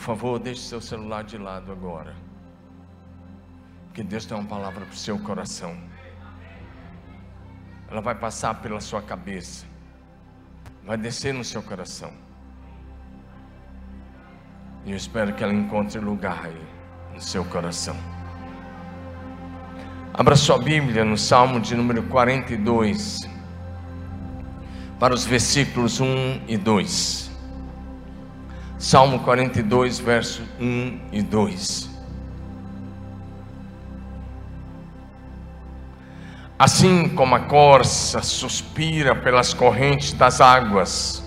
Por favor, deixe seu celular de lado agora. Porque Deus tem uma palavra para o seu coração. Ela vai passar pela sua cabeça, vai descer no seu coração. E eu espero que ela encontre lugar aí no seu coração. Abra sua Bíblia no Salmo de número 42, para os versículos 1 e 2. Salmo 42, verso 1 e 2. Assim como a corça suspira pelas correntes das águas,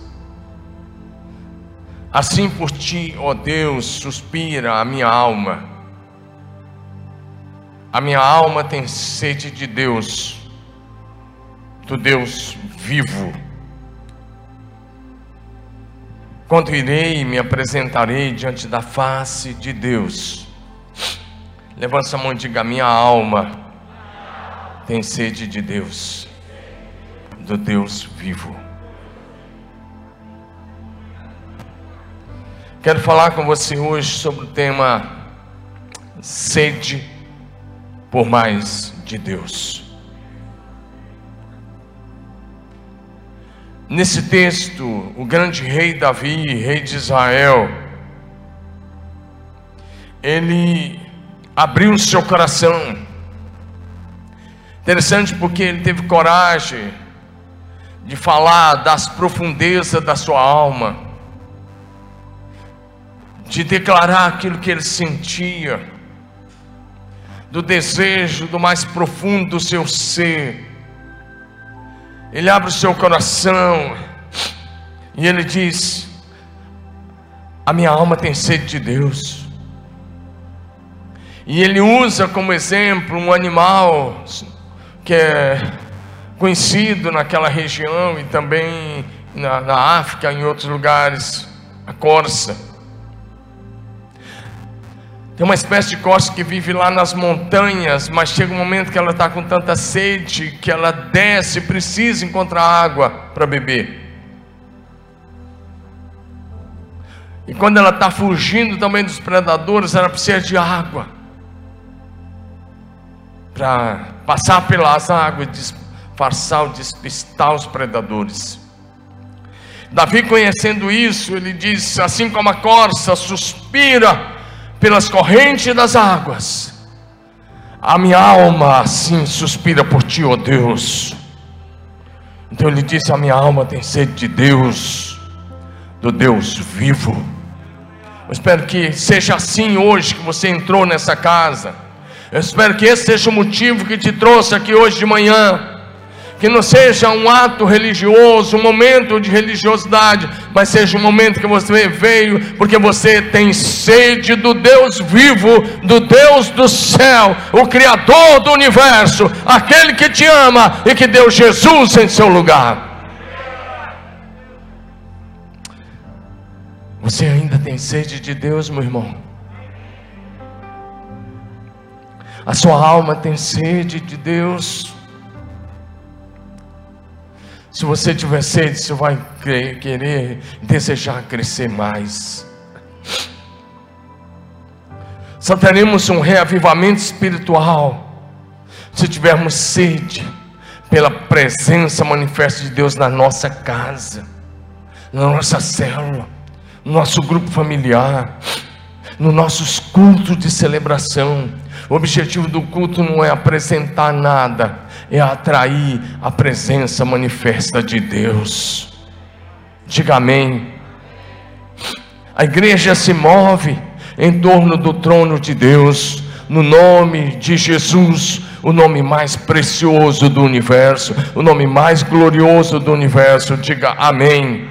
assim por ti, ó Deus, suspira a minha alma. A minha alma tem sede de Deus, do Deus vivo. Quando irei e me apresentarei diante da face de Deus, levanta a mão e diga: Minha alma tem sede de Deus, do Deus vivo. Quero falar com você hoje sobre o tema sede por mais de Deus. Nesse texto, o grande rei Davi, rei de Israel, ele abriu seu coração. Interessante porque ele teve coragem de falar das profundezas da sua alma, de declarar aquilo que ele sentia do desejo do mais profundo do seu ser. Ele abre o seu coração e ele diz: A minha alma tem sede de Deus. E ele usa como exemplo um animal que é conhecido naquela região e também na, na África, em outros lugares, a corça. Tem uma espécie de corça que vive lá nas montanhas, mas chega um momento que ela está com tanta sede que ela desce, precisa encontrar água para beber. E quando ela está fugindo também dos predadores, ela precisa de água para passar pelas águas, disfarçar, despistar os predadores. Davi, conhecendo isso, ele diz: assim como a corça suspira pelas correntes das águas. A minha alma assim suspira por ti, ó oh Deus. Então ele disse: A minha alma tem sede de Deus, do Deus vivo. Eu espero que seja assim hoje que você entrou nessa casa. Eu espero que esse seja o motivo que te trouxe aqui hoje de manhã que não seja um ato religioso, um momento de religiosidade, mas seja um momento que você veio porque você tem sede do Deus vivo, do Deus do céu, o Criador do universo, aquele que te ama e que deu Jesus em seu lugar. Você ainda tem sede de Deus, meu irmão? A sua alma tem sede de Deus? Se você tiver sede, você vai querer, desejar crescer mais. Só teremos um reavivamento espiritual se tivermos sede pela presença manifesta de Deus na nossa casa, na nossa célula, no nosso grupo familiar, nos nossos cultos de celebração. O objetivo do culto não é apresentar nada, é atrair a presença manifesta de Deus. Diga amém. A igreja se move em torno do trono de Deus, no nome de Jesus, o nome mais precioso do universo, o nome mais glorioso do universo. Diga amém.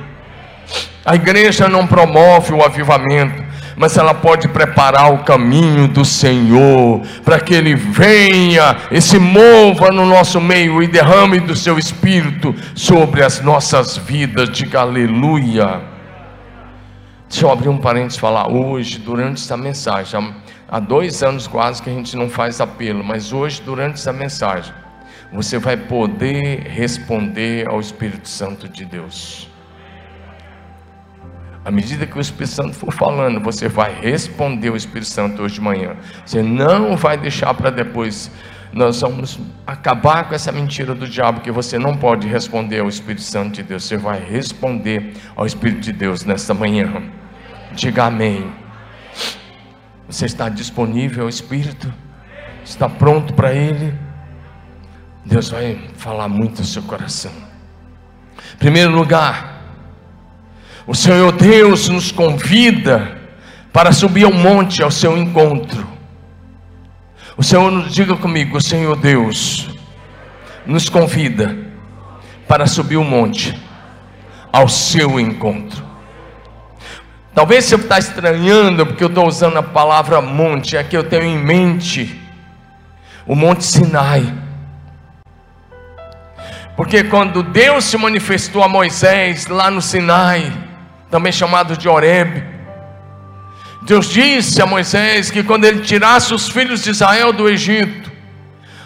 A igreja não promove o avivamento, mas ela pode preparar o caminho do Senhor, para que Ele venha e se mova no nosso meio e derrame do seu Espírito sobre as nossas vidas. Diga aleluia. Deixa eu abrir um parênteses e falar hoje, durante essa mensagem. Há dois anos quase que a gente não faz apelo, mas hoje, durante essa mensagem, você vai poder responder ao Espírito Santo de Deus. À medida que o Espírito Santo for falando, você vai responder o Espírito Santo hoje de manhã. Você não vai deixar para depois. Nós vamos acabar com essa mentira do diabo que você não pode responder ao Espírito Santo de Deus. Você vai responder ao Espírito de Deus nesta manhã. Diga amém. Você está disponível ao Espírito? Está pronto para Ele? Deus vai falar muito no seu coração. Primeiro lugar, o Senhor Deus nos convida para subir ao monte ao seu encontro. O Senhor nos diga comigo, o Senhor Deus nos convida para subir o monte ao seu encontro. Talvez você está estranhando porque eu estou usando a palavra monte, é que eu tenho em mente o Monte Sinai. Porque quando Deus se manifestou a Moisés lá no Sinai, também chamado de Horeb. Deus disse a Moisés que quando ele tirasse os filhos de Israel do Egito,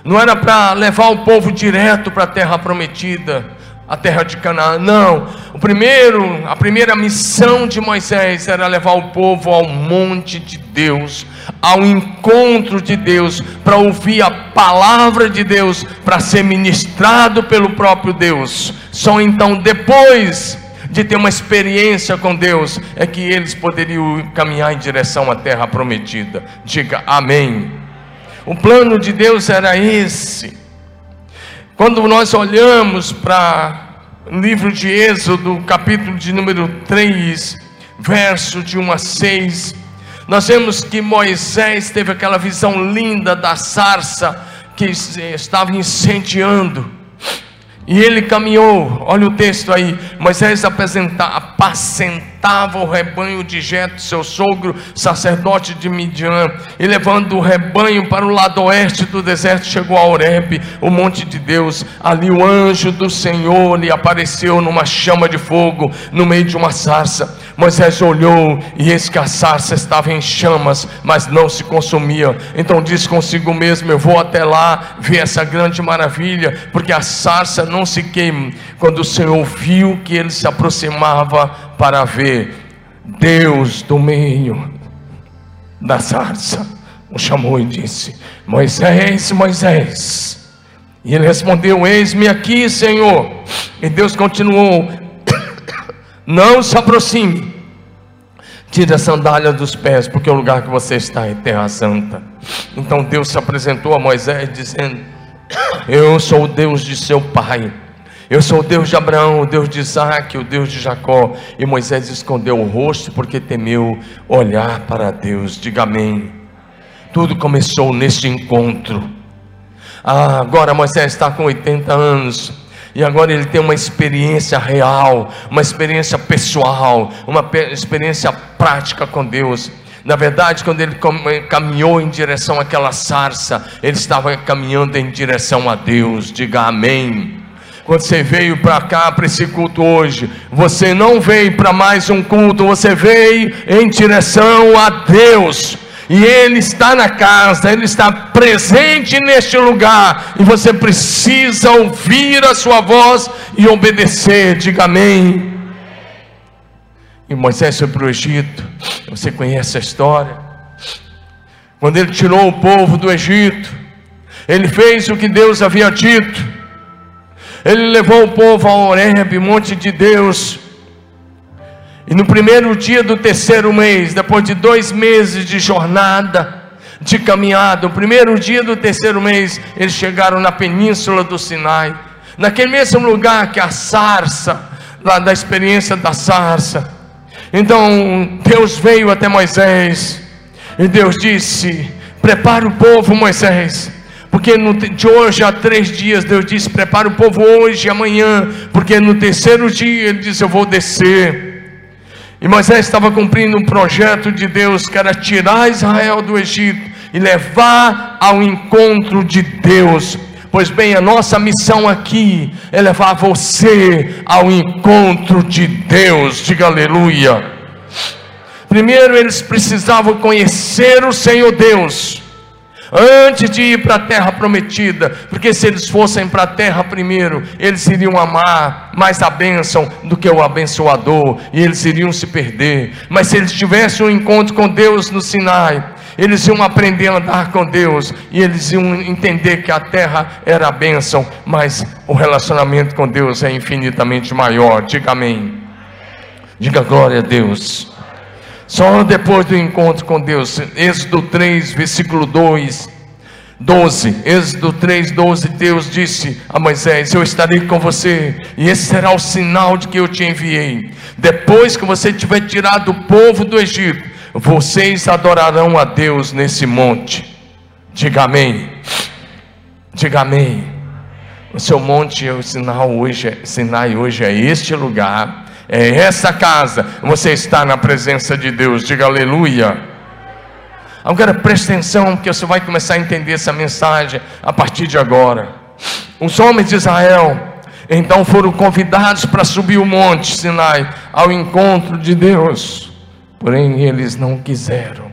não era para levar o povo direto para a terra prometida, a terra de Canaã. Não. O primeiro, a primeira missão de Moisés era levar o povo ao monte de Deus, ao encontro de Deus, para ouvir a palavra de Deus, para ser ministrado pelo próprio Deus. Só então depois de ter uma experiência com Deus, é que eles poderiam caminhar em direção à terra prometida. Diga amém. O plano de Deus era esse. Quando nós olhamos para o livro de Êxodo, capítulo de número 3, verso de 1 a 6, nós vemos que Moisés teve aquela visão linda da sarça que estava incendiando. E ele caminhou, olha o texto aí. Moisés apacentava o rebanho de Jeto, seu sogro, sacerdote de Midian, e levando o rebanho para o lado oeste do deserto, chegou a Horebe, o monte de Deus. Ali o anjo do Senhor lhe apareceu numa chama de fogo, no meio de uma sarça. Moisés olhou e eis que a sarça estava em chamas, mas não se consumia. Então disse consigo mesmo: Eu vou até lá ver essa grande maravilha, porque a sarça não se queima. Quando o Senhor viu que ele se aproximava para ver, Deus do meio da sarça o chamou e disse: Moisés, Moisés. E ele respondeu: Eis-me aqui, Senhor. E Deus continuou: não se aproxime. Tire a sandália dos pés, porque o lugar que você está é terra santa. Então Deus se apresentou a Moisés dizendo: Eu sou o Deus de seu pai. Eu sou o Deus de Abraão, o Deus de Isaac, o Deus de Jacó. E Moisés escondeu o rosto porque temeu olhar para Deus. Diga amém. Tudo começou neste encontro. Ah, agora Moisés está com 80 anos e agora ele tem uma experiência real, uma experiência pessoal, uma experiência prática com Deus. Na verdade, quando ele caminhou em direção àquela sarça, ele estava caminhando em direção a Deus. Diga amém. Quando você veio para cá, para esse culto hoje, você não veio para mais um culto, você veio em direção a Deus e Ele está na casa, Ele está presente neste lugar, e você precisa ouvir a Sua voz e obedecer. Diga amém. E Moisés foi para o Egito, você conhece a história. Quando ele tirou o povo do Egito, ele fez o que Deus havia dito. Ele levou o povo a Horeb, monte de Deus, e no primeiro dia do terceiro mês, depois de dois meses de jornada, de caminhada, o primeiro dia do terceiro mês, eles chegaram na península do Sinai, naquele mesmo lugar que a sarça, lá da experiência da sarça. Então Deus veio até Moisés, e Deus disse: Prepara o povo, Moisés, porque no, de hoje a três dias, Deus disse: Prepara o povo hoje e amanhã, porque no terceiro dia Ele disse: Eu vou descer e Moisés estava cumprindo um projeto de Deus que era tirar Israel do Egito e levar ao encontro de Deus. Pois bem, a nossa missão aqui é levar você ao encontro de Deus. Diga aleluia. Primeiro eles precisavam conhecer o Senhor Deus, antes de ir para a terra prometida, porque se eles fossem para a terra primeiro, eles iriam amar mais a bênção do que o abençoador, e eles iriam se perder. Mas se eles tivessem um encontro com Deus no Sinai, eles iam aprender a andar com Deus e eles iam entender que a terra era a bênção, mas o relacionamento com Deus é infinitamente maior. Diga amém. Diga glória a Deus. Só depois do encontro com Deus, Êxodo 3, versículo 2, 12, Êxodo 3, 12, Deus disse a Moisés: Eu estarei com você, e esse será o sinal de que eu te enviei. Depois que você tiver tirado o povo do Egito, vocês adorarão a Deus nesse monte. Diga amém. Diga amém. O seu monte, o sinal hoje, Sinai hoje é este lugar é essa casa, você está na presença de Deus, diga aleluia. Agora preste atenção, porque você vai começar a entender essa mensagem a partir de agora. Os homens de Israel então foram convidados para subir o monte Sinai ao encontro de Deus, porém eles não quiseram.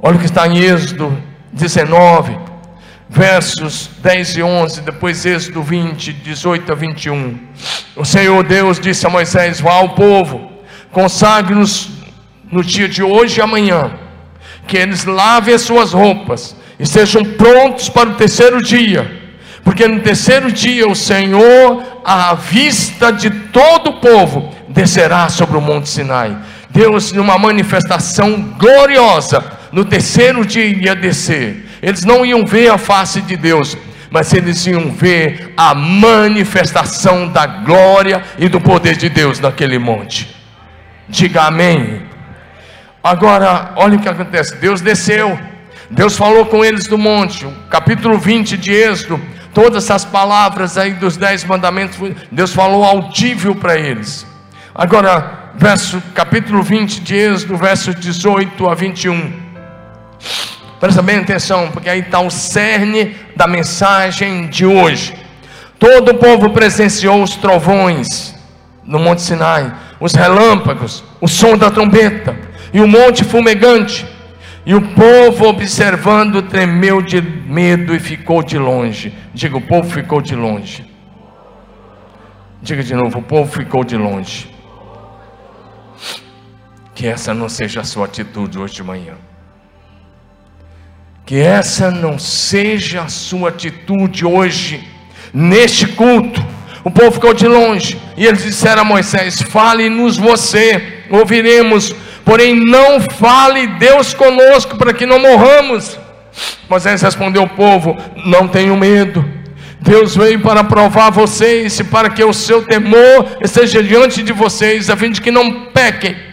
Olha o que está em Êxodo 19, versos 10 e 11, depois Êxodo 20, 18 a 21. O Senhor Deus disse a Moisés: Vá ao povo, consagre-nos no dia de hoje e amanhã, que eles lavem as suas roupas e sejam prontos para o terceiro dia, porque no terceiro dia o Senhor, à vista de todo o povo, descerá sobre o monte Sinai. Deus, numa manifestação gloriosa, no terceiro dia ia descer eles não iam ver a face de Deus, mas eles iam ver a manifestação da glória e do poder de Deus naquele monte. Diga amém. Agora, olha o que acontece: Deus desceu, Deus falou com eles do monte, capítulo 20 de Êxodo, todas essas palavras aí dos dez mandamentos, Deus falou audível para eles. Agora, verso, capítulo 20 de Êxodo, versos 18 a 21. Presta bem atenção, porque aí está o cerne da mensagem de hoje. Todo o povo presenciou os trovões no Monte Sinai, os relâmpagos, o som da trombeta e o monte fumegante. E o povo, observando, tremeu de medo e ficou de longe. Diga, o povo ficou de longe. Diga de novo, o povo ficou de longe. Que essa não seja a sua atitude hoje de manhã. Que essa não seja a sua atitude hoje, neste culto. O povo ficou de longe e eles disseram a Moisés: Fale-nos você, ouviremos, porém não fale Deus conosco para que não morramos. Moisés respondeu ao povo: Não tenho medo. Deus veio para provar vocês e para que o seu temor esteja diante de vocês, a fim de que não pequem.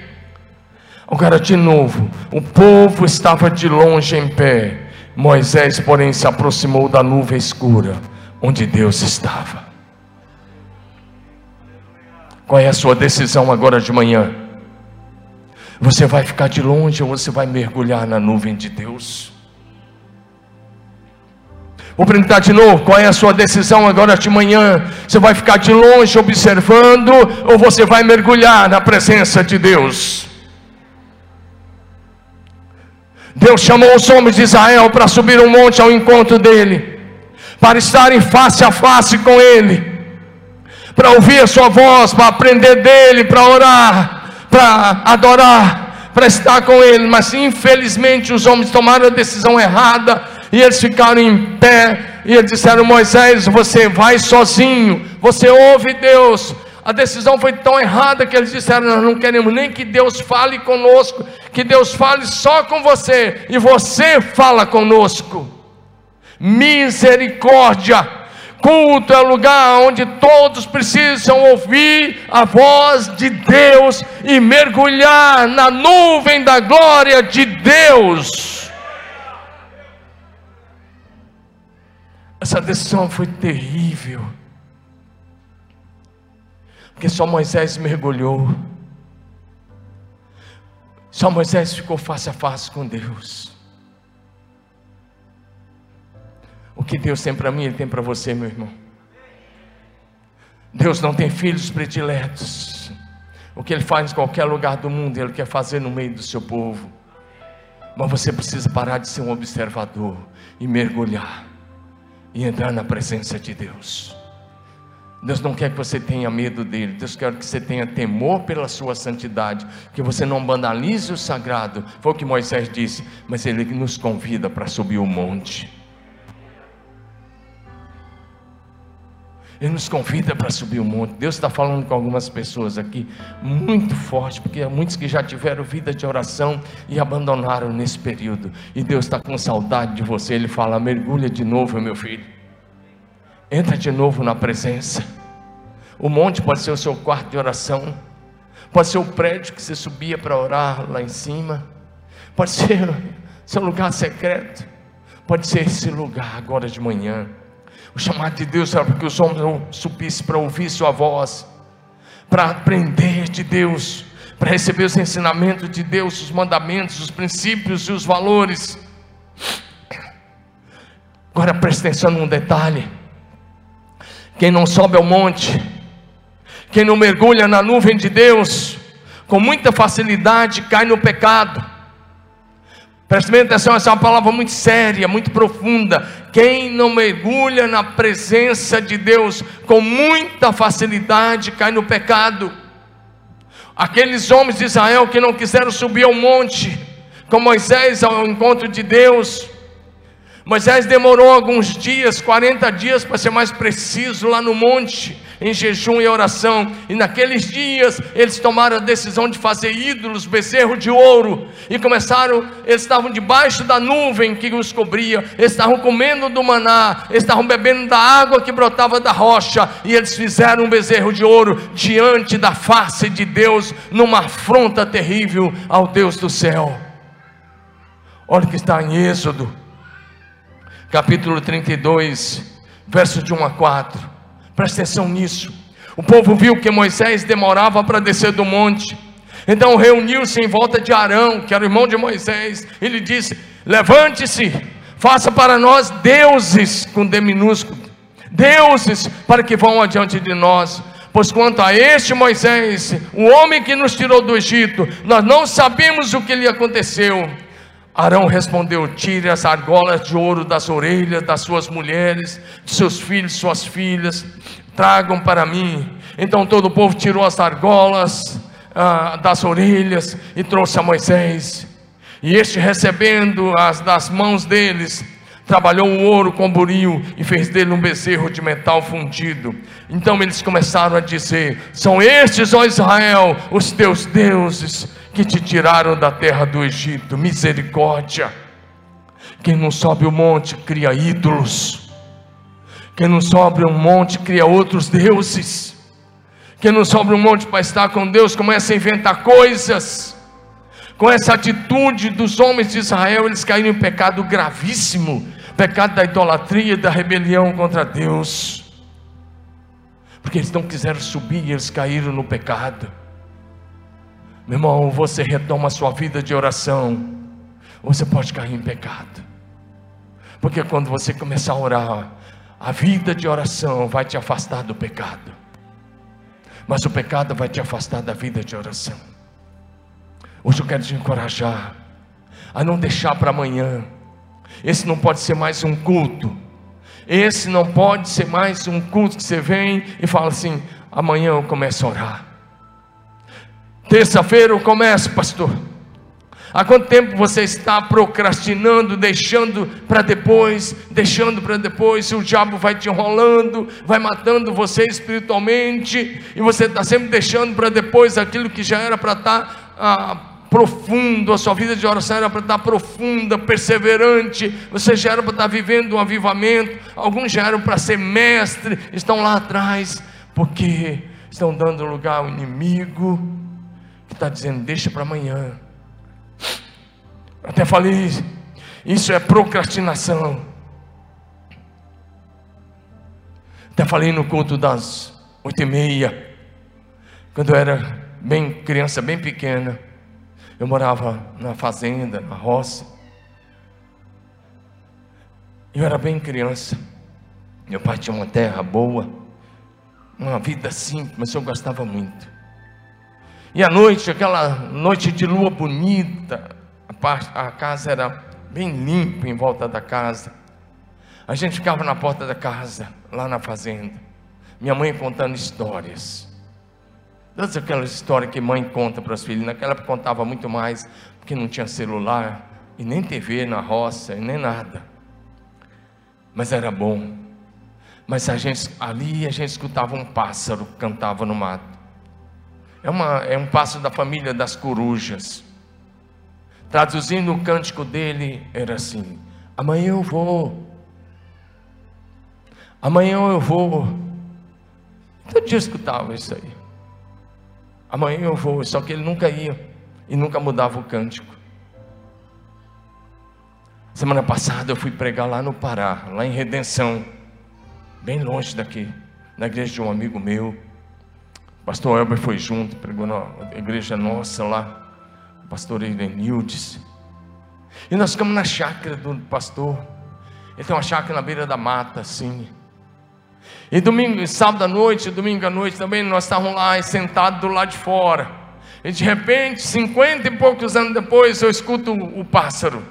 Agora, de novo, o povo estava de longe em pé. Moisés, porém, se aproximou da nuvem escura, onde Deus estava. Qual é a sua decisão agora de manhã? Você vai ficar de longe ou você vai mergulhar na nuvem de Deus? Vou perguntar de novo: qual é a sua decisão agora de manhã? Você vai ficar de longe observando ou você vai mergulhar na presença de Deus? Deus chamou os homens de Israel para subir um monte ao encontro dele, para estarem face a face com ele, para ouvir a sua voz, para aprender dele, para orar, para adorar, para estar com ele. Mas infelizmente os homens tomaram a decisão errada e eles ficaram em pé e eles disseram: Moisés, você vai sozinho, você ouve Deus a decisão foi tão errada que eles disseram: Nós não queremos nem que Deus fale conosco, que Deus fale só com você, e você fala conosco. Misericórdia. Culto é o lugar onde todos precisam ouvir a voz de Deus e mergulhar na nuvem da glória de Deus. Essa decisão foi terrível. Porque só Moisés mergulhou. Só Moisés ficou face a face com Deus. O que Deus tem para mim, Ele tem para você, meu irmão. Deus não tem filhos prediletos. O que Ele faz em qualquer lugar do mundo, Ele quer fazer no meio do seu povo. Mas você precisa parar de ser um observador e mergulhar e entrar na presença de Deus. Deus não quer que você tenha medo dele, Deus quer que você tenha temor pela sua santidade, que você não banalize o sagrado. Foi o que Moisés disse, mas ele nos convida para subir o monte. Ele nos convida para subir o monte. Deus está falando com algumas pessoas aqui, muito forte, porque há muitos que já tiveram vida de oração e abandonaram nesse período. E Deus está com saudade de você. Ele fala: mergulha de novo, meu filho. Entra de novo na presença. O monte pode ser o seu quarto de oração, pode ser o prédio que você subia para orar lá em cima, pode ser seu lugar secreto, pode ser esse lugar agora de manhã. O chamado de Deus era para que os homens subissem para ouvir Sua voz, para aprender de Deus, para receber os ensinamentos de Deus, os mandamentos, os princípios e os valores. Agora preste atenção num detalhe: quem não sobe ao monte, quem não mergulha na nuvem de Deus, com muita facilidade cai no pecado. Preste bem atenção, essa é uma palavra muito séria, muito profunda. Quem não mergulha na presença de Deus com muita facilidade cai no pecado. Aqueles homens de Israel que não quiseram subir ao monte com Moisés ao encontro de Deus. Moisés demorou alguns dias, 40 dias para ser mais preciso lá no monte em jejum e oração. E naqueles dias eles tomaram a decisão de fazer ídolos, bezerro de ouro, e começaram, eles estavam debaixo da nuvem que os cobria, eles estavam comendo do maná, eles estavam bebendo da água que brotava da rocha, e eles fizeram um bezerro de ouro diante da face de Deus, numa afronta terrível ao Deus do céu. Olha o que está em Êxodo, capítulo 32, verso de 1 a 4. Presta atenção nisso. O povo viu que Moisés demorava para descer do monte. Então reuniu-se em volta de Arão, que era o irmão de Moisés. Ele disse: Levante-se, faça para nós deuses, com D minúsculo, deuses para que vão adiante de nós. Pois quanto a este Moisés, o homem que nos tirou do Egito, nós não sabemos o que lhe aconteceu. Arão respondeu: Tire as argolas de ouro das orelhas das suas mulheres, de seus filhos, suas filhas, tragam para mim. Então todo o povo tirou as argolas ah, das orelhas e trouxe a Moisés. E este, recebendo as das mãos deles, trabalhou o ouro com buril e fez dele um bezerro de metal fundido. Então eles começaram a dizer: São estes, ó Israel, os teus deuses que te tiraram da terra do Egito. Misericórdia. Quem não sobe o monte cria ídolos. Quem não sobe um monte cria outros deuses. Quem não sobe um monte para estar com Deus começa a inventar coisas. Com essa atitude dos homens de Israel, eles caíram em pecado gravíssimo pecado da idolatria e da rebelião contra Deus. Porque eles não quiseram subir e eles caíram no pecado. Meu irmão, você retoma a sua vida de oração, você pode cair em pecado. Porque quando você começar a orar, a vida de oração vai te afastar do pecado. Mas o pecado vai te afastar da vida de oração. Hoje eu quero te encorajar a não deixar para amanhã. Esse não pode ser mais um culto. Esse não pode ser mais um culto que você vem e fala assim: amanhã eu começo a orar. Terça-feira eu começo, pastor. Há quanto tempo você está procrastinando, deixando para depois, deixando para depois, o diabo vai te enrolando, vai matando você espiritualmente, e você está sempre deixando para depois aquilo que já era para estar tá, ah, profundo, a sua vida de oração era para estar tá profunda, perseverante, você já era para estar tá vivendo um avivamento, alguns já eram para ser mestre, estão lá atrás, porque estão dando lugar ao inimigo, está dizendo: deixa para amanhã. até falei, isso é procrastinação. Até falei no culto das oito e meia, quando eu era bem criança, bem pequena. Eu morava na fazenda, na roça. Eu era bem criança. Meu pai tinha uma terra boa, uma vida simples, mas eu gostava muito. E à noite, aquela noite de lua bonita, a casa era bem limpa em volta da casa. A gente ficava na porta da casa, lá na fazenda. Minha mãe contando histórias. Todas aquelas histórias que mãe conta para os filhos. Naquela época contava muito mais, porque não tinha celular, e nem TV na roça, e nem nada. Mas era bom. Mas a gente, ali a gente escutava um pássaro que cantava no mato. É, uma, é um pássaro da família das corujas. Traduzindo o cântico dele, era assim: Amanhã eu vou. Amanhã eu vou. Todo dia escutava isso aí. Amanhã eu vou. Só que ele nunca ia e nunca mudava o cântico. Semana passada eu fui pregar lá no Pará, lá em Redenção, bem longe daqui, na igreja de um amigo meu. O pastor Elber foi junto, pregou na igreja nossa lá pastor Irenildes. E nós ficamos na chácara do pastor. Ele tem uma chácara na beira da mata, assim. E domingo, sábado à noite, domingo à noite também, nós estávamos lá sentados do lado de fora. E de repente, cinquenta e poucos anos depois, eu escuto o pássaro,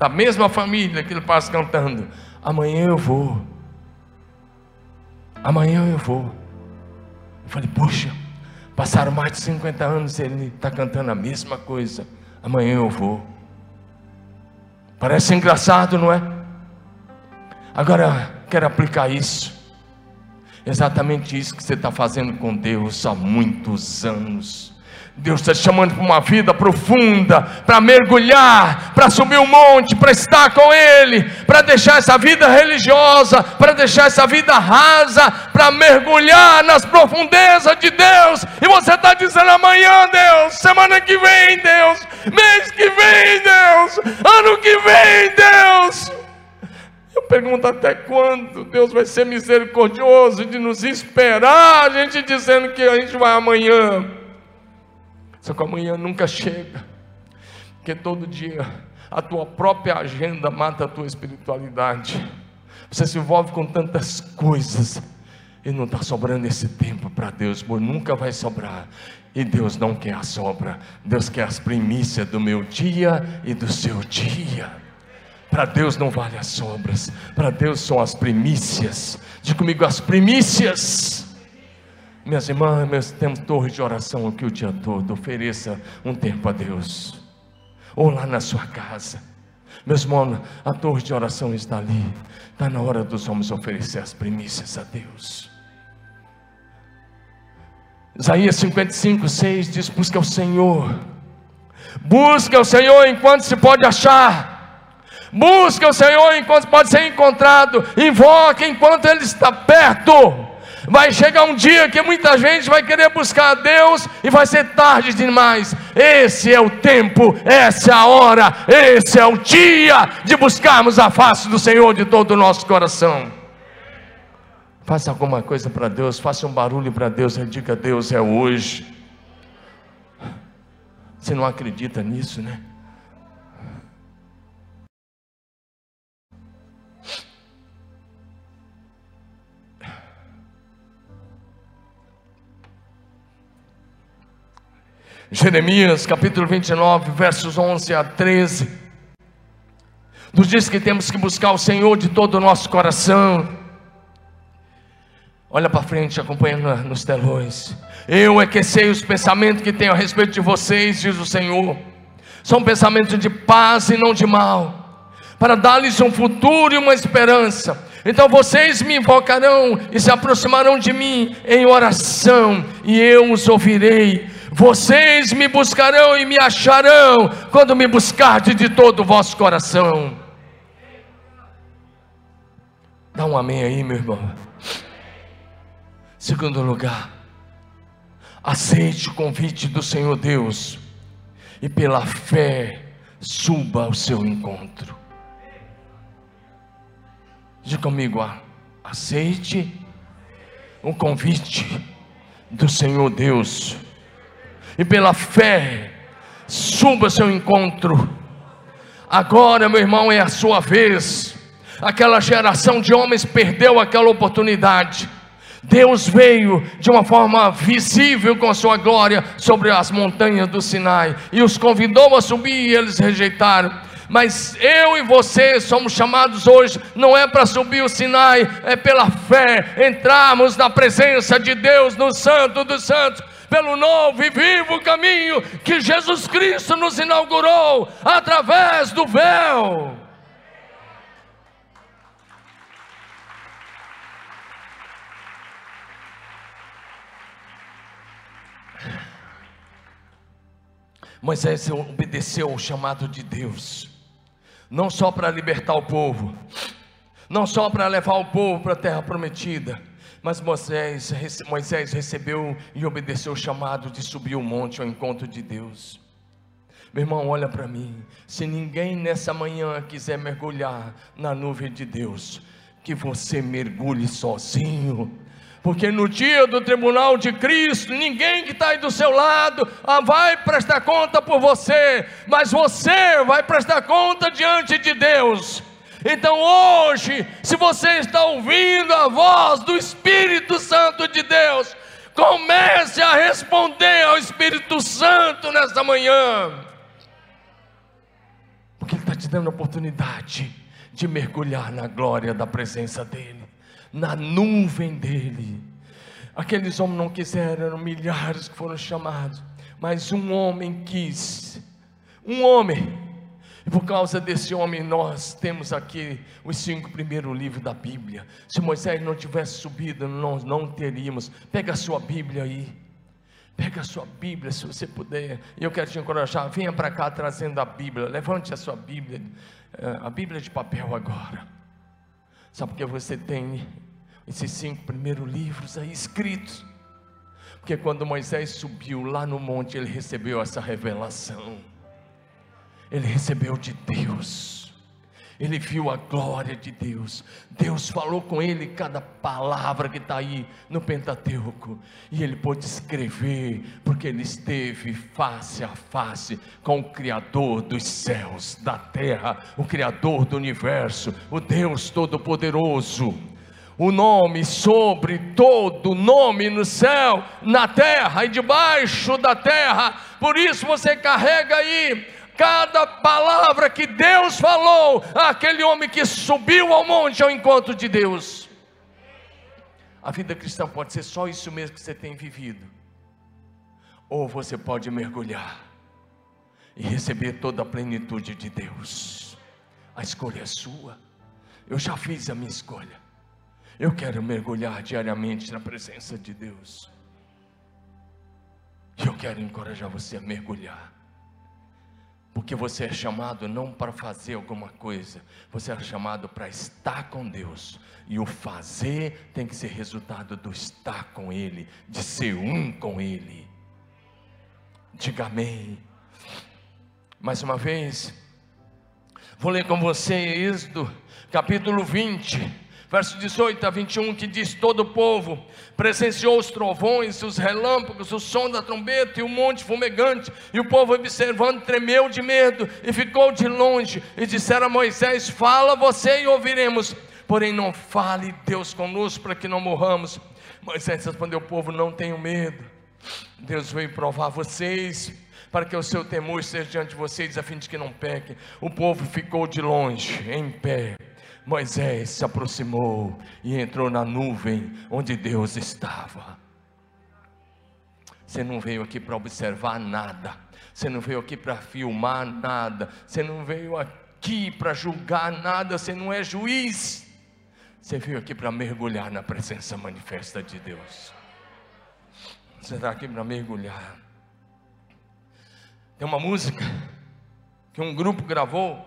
da mesma família, aquele pássaro cantando: Amanhã eu vou. Amanhã eu vou. Eu falei, puxa, Passaram mais de 50 anos e ele está cantando a mesma coisa. Amanhã eu vou. Parece engraçado, não é? Agora, quero aplicar isso. Exatamente isso que você está fazendo com Deus há muitos anos. Deus está te chamando para uma vida profunda, para mergulhar, para subir o um monte, para estar com Ele, para deixar essa vida religiosa, para deixar essa vida rasa, para mergulhar nas profundezas de Deus. E você está dizendo amanhã, Deus, semana que vem, Deus, mês que vem, Deus, ano que vem, Deus. Eu pergunto até quando Deus vai ser misericordioso de nos esperar, a gente dizendo que a gente vai amanhã. Só que amanhã nunca chega, porque todo dia a tua própria agenda mata a tua espiritualidade. Você se envolve com tantas coisas e não está sobrando esse tempo para Deus, nunca vai sobrar. E Deus não quer a sobra, Deus quer as primícias do meu dia e do seu dia. Para Deus não vale as sobras, para Deus são as primícias. Diga comigo, as primícias. Minhas irmãs, temos torre de oração aqui o dia todo. Ofereça um tempo a Deus. Ou lá na sua casa. Meus irmãos, a torre de oração está ali. Está na hora dos homens oferecer as primícias a Deus. Isaías 55, 6 diz: Busca o Senhor. Busca o Senhor enquanto se pode achar. Busca o Senhor enquanto pode ser encontrado. Invoca enquanto Ele está perto. Vai chegar um dia que muita gente vai querer buscar a Deus e vai ser tarde demais. Esse é o tempo, essa é a hora, esse é o dia de buscarmos a face do Senhor de todo o nosso coração. Faça alguma coisa para Deus, faça um barulho para Deus diga: Deus é hoje. Você não acredita nisso, né? Jeremias capítulo 29, versos 11 a 13, nos diz que temos que buscar o Senhor de todo o nosso coração. Olha para frente, acompanhando nos telões. Eu é que sei os pensamentos que tenho a respeito de vocês, diz o Senhor. São pensamentos de paz e não de mal, para dar-lhes um futuro e uma esperança. Então vocês me invocarão e se aproximarão de mim em oração, e eu os ouvirei. Vocês me buscarão e me acharão quando me buscardes de todo o vosso coração. Dá um amém aí, meu irmão. Segundo lugar, aceite o convite do Senhor Deus e pela fé suba ao seu encontro. Diga comigo, aceite o convite do Senhor Deus e pela fé, suba seu encontro. Agora, meu irmão, é a sua vez. Aquela geração de homens perdeu aquela oportunidade Deus veio de uma forma visível com a sua glória sobre as montanhas do Sinai e os convidou a subir e eles rejeitaram. Mas eu e você somos chamados hoje, não é para subir o Sinai, é pela fé, entrarmos na presença de Deus, no Santo dos Santos, pelo novo e vivo caminho que Jesus Cristo nos inaugurou através do véu. Moisés obedeceu ao chamado de Deus, não só para libertar o povo, não só para levar o povo para a terra prometida, mas Moisés, Moisés recebeu e obedeceu o chamado de subir o monte ao encontro de Deus. Meu irmão, olha para mim. Se ninguém nessa manhã quiser mergulhar na nuvem de Deus, que você mergulhe sozinho porque no dia do tribunal de Cristo, ninguém que está aí do seu lado ah, vai prestar conta por você, mas você vai prestar conta diante de Deus. Então hoje, se você está ouvindo a voz do Espírito Santo de Deus, comece a responder ao Espírito Santo nesta manhã, porque Ele está te dando a oportunidade de mergulhar na glória da presença dEle na nuvem dele. Aqueles homens não quiseram, eram milhares que foram chamados, mas um homem quis, um homem, e por causa desse homem, nós temos aqui os cinco primeiros livros da Bíblia. Se Moisés não tivesse subido, nós não teríamos. Pega a sua Bíblia aí. Pega a sua Bíblia, se você puder. E eu quero te encorajar. Venha para cá trazendo a Bíblia. Levante a sua Bíblia. Eh, a Bíblia de papel agora. Sabe porque você tem esses cinco primeiros livros aí escritos. Porque quando Moisés subiu lá no monte, ele recebeu essa revelação. Ele recebeu de Deus. Ele viu a glória de Deus. Deus falou com ele cada palavra que está aí no Pentateuco. E ele pôde escrever, porque ele esteve face a face com o Criador dos céus, da terra, o Criador do universo, o Deus Todo-Poderoso o nome sobre todo nome no céu, na terra e debaixo da terra. Por isso você carrega aí cada palavra que Deus falou àquele homem que subiu ao monte ao encontro de Deus. A vida cristã pode ser só isso mesmo que você tem vivido, ou você pode mergulhar e receber toda a plenitude de Deus. A escolha é sua. Eu já fiz a minha escolha. Eu quero mergulhar diariamente na presença de Deus. Eu quero encorajar você a mergulhar. Porque você é chamado não para fazer alguma coisa, você é chamado para estar com Deus. E o fazer tem que ser resultado do estar com Ele, de ser um com Ele. Diga amém. Mais uma vez, vou ler com você Êxodo, capítulo 20 verso 18 a 21, que diz: Todo o povo presenciou os trovões, os relâmpagos, o som da trombeta e o monte fumegante, e o povo observando tremeu de medo e ficou de longe, e disseram a Moisés: Fala você e ouviremos, porém não fale Deus conosco para que não morramos. Moisés respondeu: O povo, não tenho medo, Deus veio provar vocês para que o seu temor esteja diante de vocês, a fim de que não pequem. O povo ficou de longe, em pé, Moisés se aproximou e entrou na nuvem onde Deus estava. Você não veio aqui para observar nada, você não veio aqui para filmar nada, você não veio aqui para julgar nada, você não é juiz. Você veio aqui para mergulhar na presença manifesta de Deus. Você está aqui para mergulhar. Tem uma música que um grupo gravou,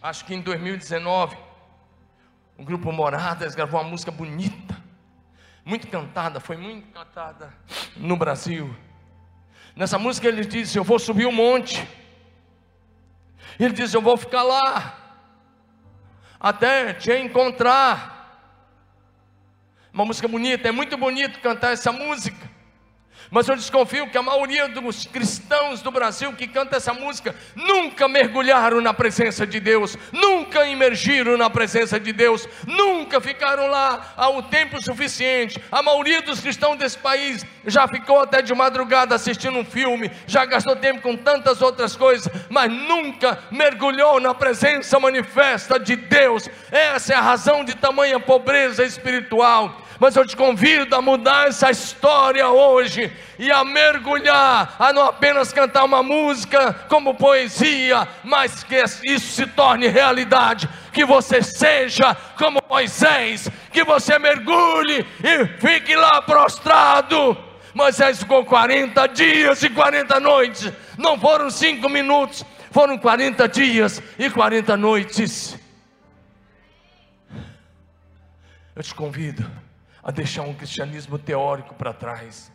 acho que em 2019 o grupo Moradas gravou uma música bonita, muito cantada, foi muito cantada no Brasil. Nessa música ele diz: Eu vou subir um monte. Ele diz: Eu vou ficar lá até te encontrar. Uma música bonita, é muito bonito cantar essa música, Mas eu desconfio que a maioria dos cristãos do Brasil que canta essa música nunca mergulharam na presença de Deus, nunca imergiram na presença de Deus, nunca ficaram lá ao tempo suficiente. A maioria dos cristãos desse país já ficou até de madrugada assistindo um filme, já gastou tempo com tantas outras coisas, mas nunca mergulhou na presença manifesta de Deus. Essa é a razão de tamanha pobreza espiritual mas eu te convido a mudar essa história hoje e a mergulhar, a não apenas cantar uma música como poesia, mas que isso se torne realidade. Que você seja como Moisés, que você mergulhe e fique lá prostrado. Moisés ficou 40 dias e 40 noites, não foram cinco minutos, foram 40 dias e 40 noites. Eu te convido a deixar um cristianismo teórico para trás.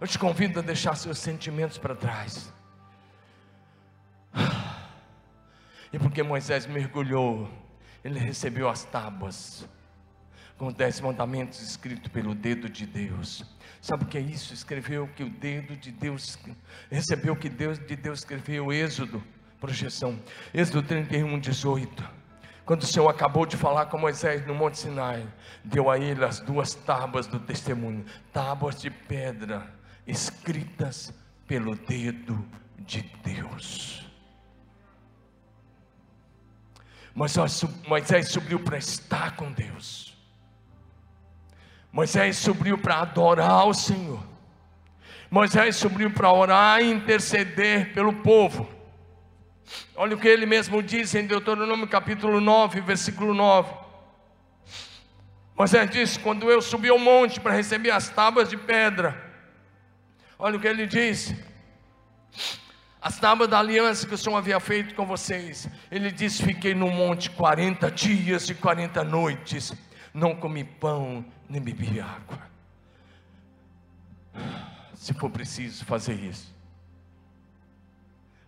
Eu te convido a deixar seus sentimentos para trás. E porque Moisés mergulhou, ele recebeu as tábuas com os dez mandamentos escritos pelo dedo de Deus. Sabe o que é isso? Escreveu que o dedo de Deus, recebeu o que Deus de Deus escreveu, Êxodo, projeção, Êxodo 31, 18. Quando o Senhor acabou de falar com Moisés no Monte Sinai, deu a ele as duas tábuas do testemunho, tábuas de pedra, escritas pelo dedo de Deus. Moisés subiu para estar com Deus. Moisés subiu para adorar o Senhor. Moisés subiu para orar e interceder pelo povo. Olha o que ele mesmo diz em Deuteronômio capítulo 9, versículo 9. Moisés disse: Quando eu subi ao monte para receber as tábuas de pedra, olha o que ele disse: As tábuas da aliança que o Senhor havia feito com vocês. Ele disse: Fiquei no monte 40 dias e 40 noites, não comi pão nem bebi água. Se for preciso fazer isso,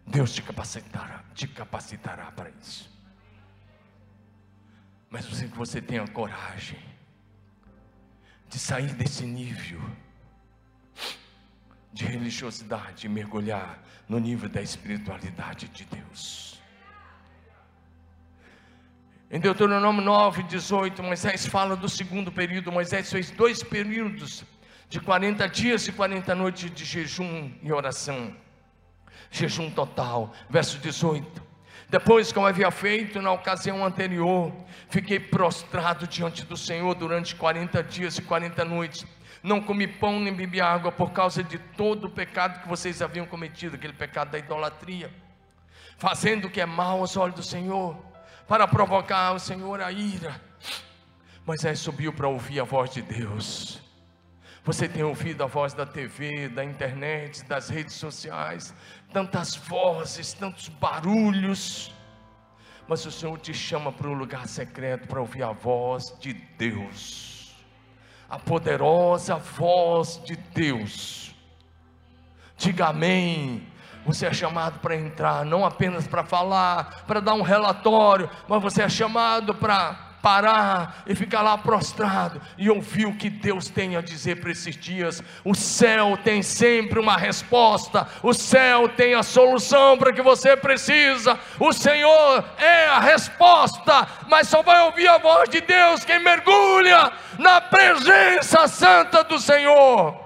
Deus te capacitará, te capacitará para isso. Mas eu que você tenha coragem de sair desse nível de religiosidade e mergulhar no nível da espiritualidade de Deus. Em Deuteronômio 9, 18, Moisés fala do segundo período. Moisés fez dois períodos de 40 dias e 40 noites de jejum e oração jejum total. Verso 18. Depois, como havia feito na ocasião anterior, fiquei prostrado diante do Senhor durante 40 dias e 40 noites. Não comi pão nem bebi água por causa de todo o pecado que vocês haviam cometido, aquele pecado da idolatria, fazendo o que é mal aos olhos do Senhor, para provocar o Senhor a ira. Moisés subiu para ouvir a voz de Deus. Você tem ouvido a voz da TV, da internet, das redes sociais, tantas vozes, tantos barulhos, mas o Senhor te chama para um lugar secreto para ouvir a voz de Deus, a poderosa voz de Deus. Diga amém. Você é chamado para entrar, não apenas para falar, para dar um relatório, mas você é chamado para parar e ficar lá prostrado e ouvir o que Deus tem a dizer para esses dias. O céu tem sempre uma resposta, o céu tem a solução para que você precisa. O Senhor é a resposta, mas só vai ouvir a voz de Deus quem mergulha na presença santa do Senhor.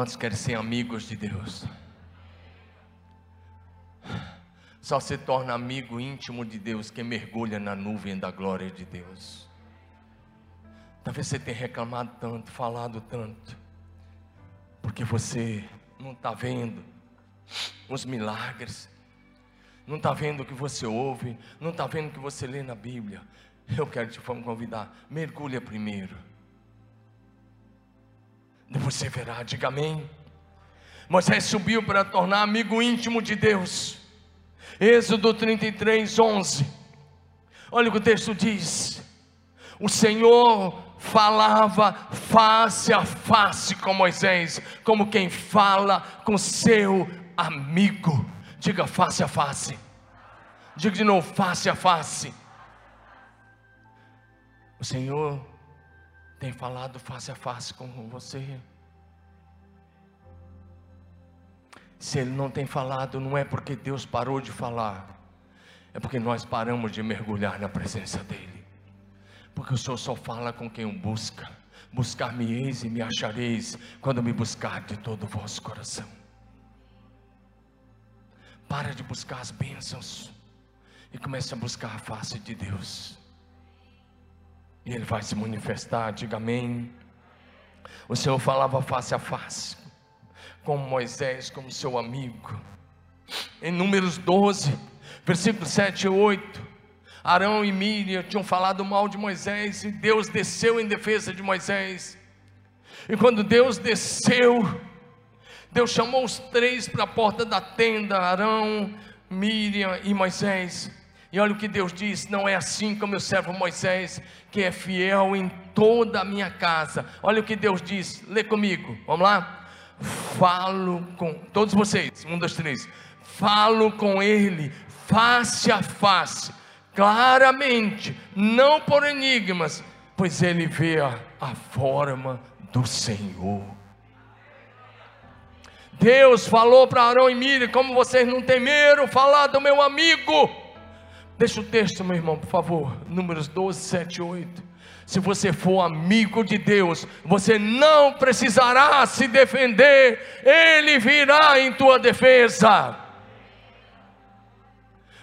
Quantos querem ser amigos de Deus? Só se torna amigo íntimo de Deus quem mergulha na nuvem da glória de Deus. Talvez você tenha reclamado tanto, falado tanto, porque você não está vendo os milagres, não está vendo o que você ouve, não está vendo o que você lê na Bíblia. Eu quero te convidar, mergulha primeiro você verá, diga amém. Moisés subiu para tornar amigo íntimo de Deus. Êxodo 33, 11. Olha o que o texto diz: O Senhor falava face a face com Moisés, como quem fala com seu amigo. Diga face a face. Diga de novo, face a face. O Senhor tem falado face a face com você. Se Ele não tem falado, não é porque Deus parou de falar, é porque nós paramos de mergulhar na presença dEle. Porque o Senhor só fala com quem o busca. Buscar-me-eis e me achareis quando me buscar de todo o vosso coração. Para de buscar as bênçãos e comece a buscar a face de Deus. E Ele vai se manifestar, diga amém. O Senhor falava face a face com Moisés como seu amigo. Em Números 12, versículos 7 e 8, Arão e Miriam tinham falado mal de Moisés e Deus desceu em defesa de Moisés. E quando Deus desceu, Deus chamou os três para a porta da tenda: Arão, Miriam e Moisés. E olha o que Deus diz: não é assim como meu servo Moisés, que é fiel em toda a minha casa. Olha o que Deus diz, lê comigo, vamos lá? Falo com todos vocês, um, dois, três. Falo com ele face a face, claramente, não por enigmas, pois ele vê a, a forma do Senhor. Deus falou para Arão e Miriam: como vocês não temeram falar do meu amigo Deixa o texto, meu irmão, por favor. Números 12, 7 e 8. Se você for amigo de Deus, você não precisará se defender, Ele virá em tua defesa.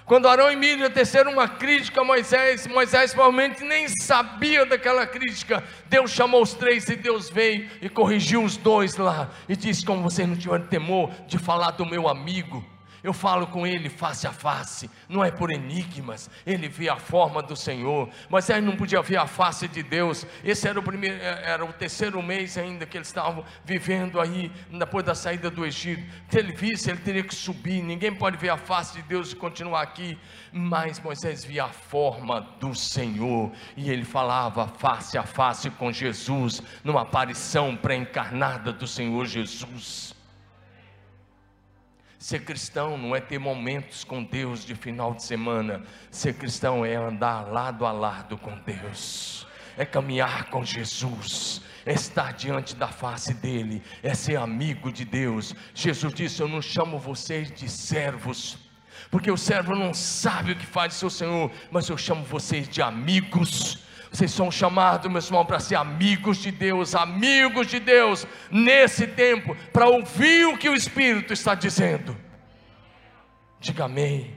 Quando Arão e Miriam teceram uma crítica a Moisés, Moisés provavelmente nem sabia daquela crítica. Deus chamou os três e Deus veio e corrigiu os dois lá. E disse: Como vocês não tiveram temor de falar do meu amigo eu falo com ele face a face, não é por enigmas, ele vê a forma do Senhor, ele não podia ver a face de Deus, esse era o primeiro, é, era o terceiro mês ainda que eles estavam vivendo aí, depois da saída do Egito, se ele visse, ele teria que subir, ninguém pode ver a face de Deus e continuar aqui, mas Moisés via a forma do Senhor, e ele falava face a face com Jesus, numa aparição pré-encarnada do Senhor Jesus, Ser cristão não é ter momentos com Deus de final de semana. Ser cristão é andar lado a lado com Deus, é caminhar com Jesus, é estar diante da face dEle, é ser amigo de Deus. Jesus disse: Eu não chamo vocês de servos, porque o servo não sabe o que faz seu Senhor, mas eu chamo vocês de amigos. Vocês são chamados, meus irmãos, para ser amigos de Deus, amigos de Deus, nesse tempo, para ouvir o que o Espírito está dizendo. Diga amém.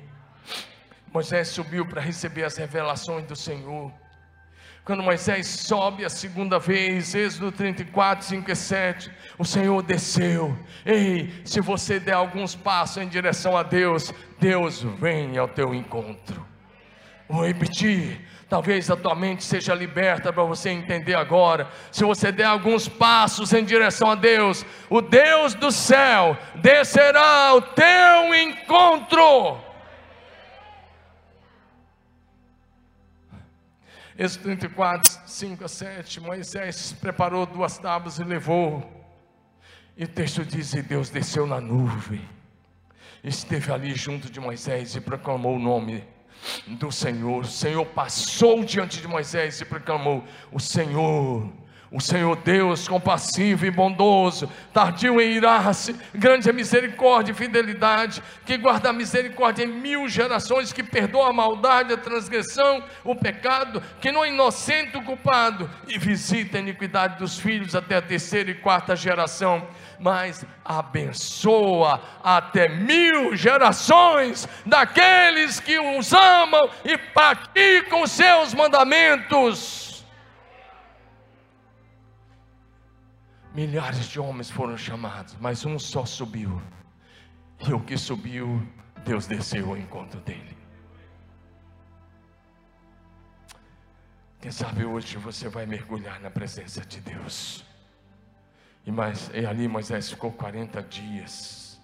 Moisés subiu para receber as revelações do Senhor. Quando Moisés sobe a segunda vez, Êxodo 34, 5 e 7, o Senhor desceu. Ei, se você der alguns passos em direção a Deus, Deus vem ao teu encontro. Vou repetir, Talvez a tua mente seja liberta para você entender agora. Se você der alguns passos em direção a Deus, o Deus do céu descerá ao teu encontro. Êxodo 34, 5 a 7. Moisés preparou duas tábuas e levou. E o texto diz: E Deus desceu na nuvem, esteve ali junto de Moisés e proclamou o nome do Senhor. O Senhor passou diante de Moisés e proclamou: O Senhor, o Senhor Deus compassivo e bondoso, tardio em irar-se, grande é misericórdia e fidelidade, que guarda a misericórdia em mil gerações, que perdoa a maldade, a transgressão, o pecado, que não é inocente o culpado, e visita a iniquidade dos filhos até a terceira e quarta geração mas abençoa até mil gerações daqueles que os amam e praticam seus mandamentos. Milhares de homens foram chamados, mas um só subiu. E o que subiu, Deus desceu ao encontro dele. Quem sabe hoje você vai mergulhar na presença de Deus. E, mas, e ali Moisés ficou 40 dias.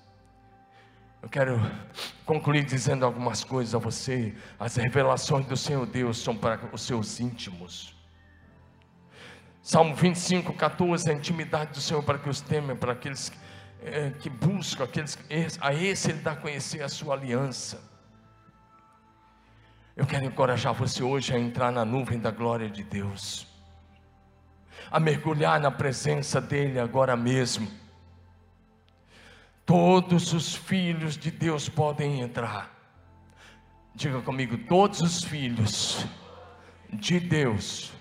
Eu quero concluir dizendo algumas coisas a você. As revelações do Senhor Deus são para os seus íntimos. Salmo 25, 14, a intimidade do Senhor para que os temem, para aqueles é, que buscam, aqueles, a esse Ele dá a conhecer a sua aliança. Eu quero encorajar você hoje a entrar na nuvem da glória de Deus, a mergulhar na presença dEle agora mesmo. Todos os filhos de Deus podem entrar. Diga comigo, todos os filhos de Deus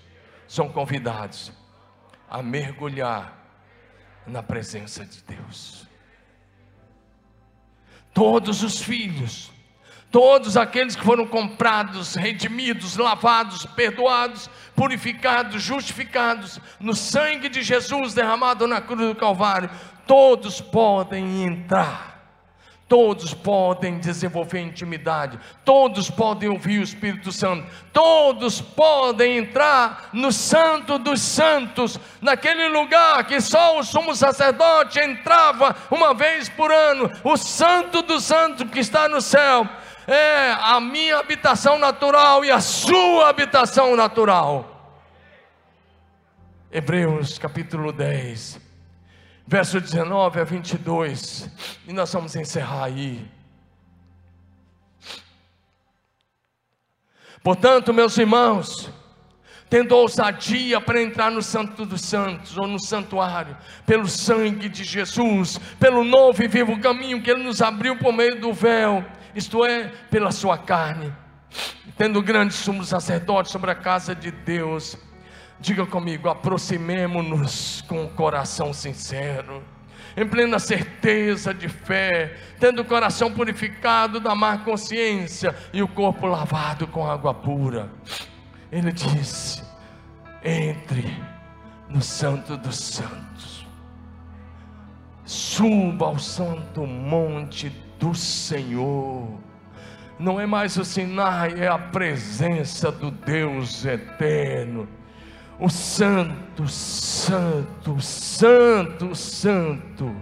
são convidados a mergulhar na presença de Deus. Todos os filhos, todos aqueles que foram comprados, redimidos, lavados, perdoados, purificados, justificados no sangue de Jesus derramado na cruz do Calvário, todos podem entrar. Todos podem desenvolver intimidade, todos podem ouvir o Espírito Santo, todos podem entrar no Santo dos Santos, naquele lugar que só o sumo sacerdote entrava uma vez por ano, o Santo dos Santos que está no céu, é a minha habitação natural e a sua habitação natural. Hebreus capítulo 10 verso 19 a 22, e nós vamos encerrar aí. Portanto, meus irmãos, tendo ousadia para entrar no Santo dos Santos, ou no santuário, pelo sangue de Jesus, pelo novo e vivo caminho que Ele nos abriu por meio do véu, isto é, pela Sua carne, tendo grande sumo sacerdote sobre a casa de Deus, Diga comigo, aproximemo-nos com o coração sincero, em plena certeza de fé, tendo o coração purificado da má consciência e o corpo lavado com água pura. Ele disse: entre no Santo dos Santos, suba ao santo monte do Senhor. Não é mais o Sinai, é a presença do Deus eterno o Santo, Santo, Santo, Santo.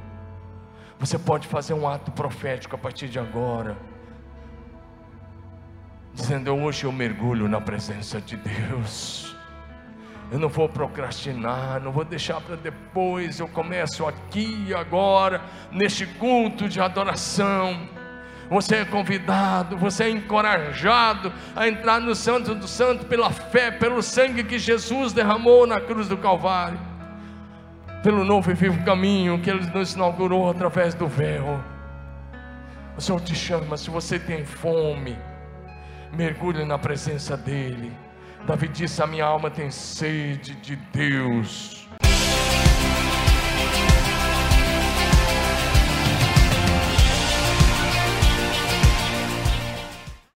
Você pode fazer um ato profético a partir de agora, dizendo: Hoje eu mergulho na presença de Deus. Eu não vou procrastinar, não vou deixar para depois. Eu começo aqui agora, neste culto de adoração você é convidado, você é encorajado a entrar no Santo do Santo pela fé, pelo sangue que Jesus derramou na cruz do Calvário, pelo novo e vivo caminho que Ele nos inaugurou através do véu. O Senhor te chama, se você tem fome, mergulhe na presença dEle. Davi disse: A minha alma tem sede de Deus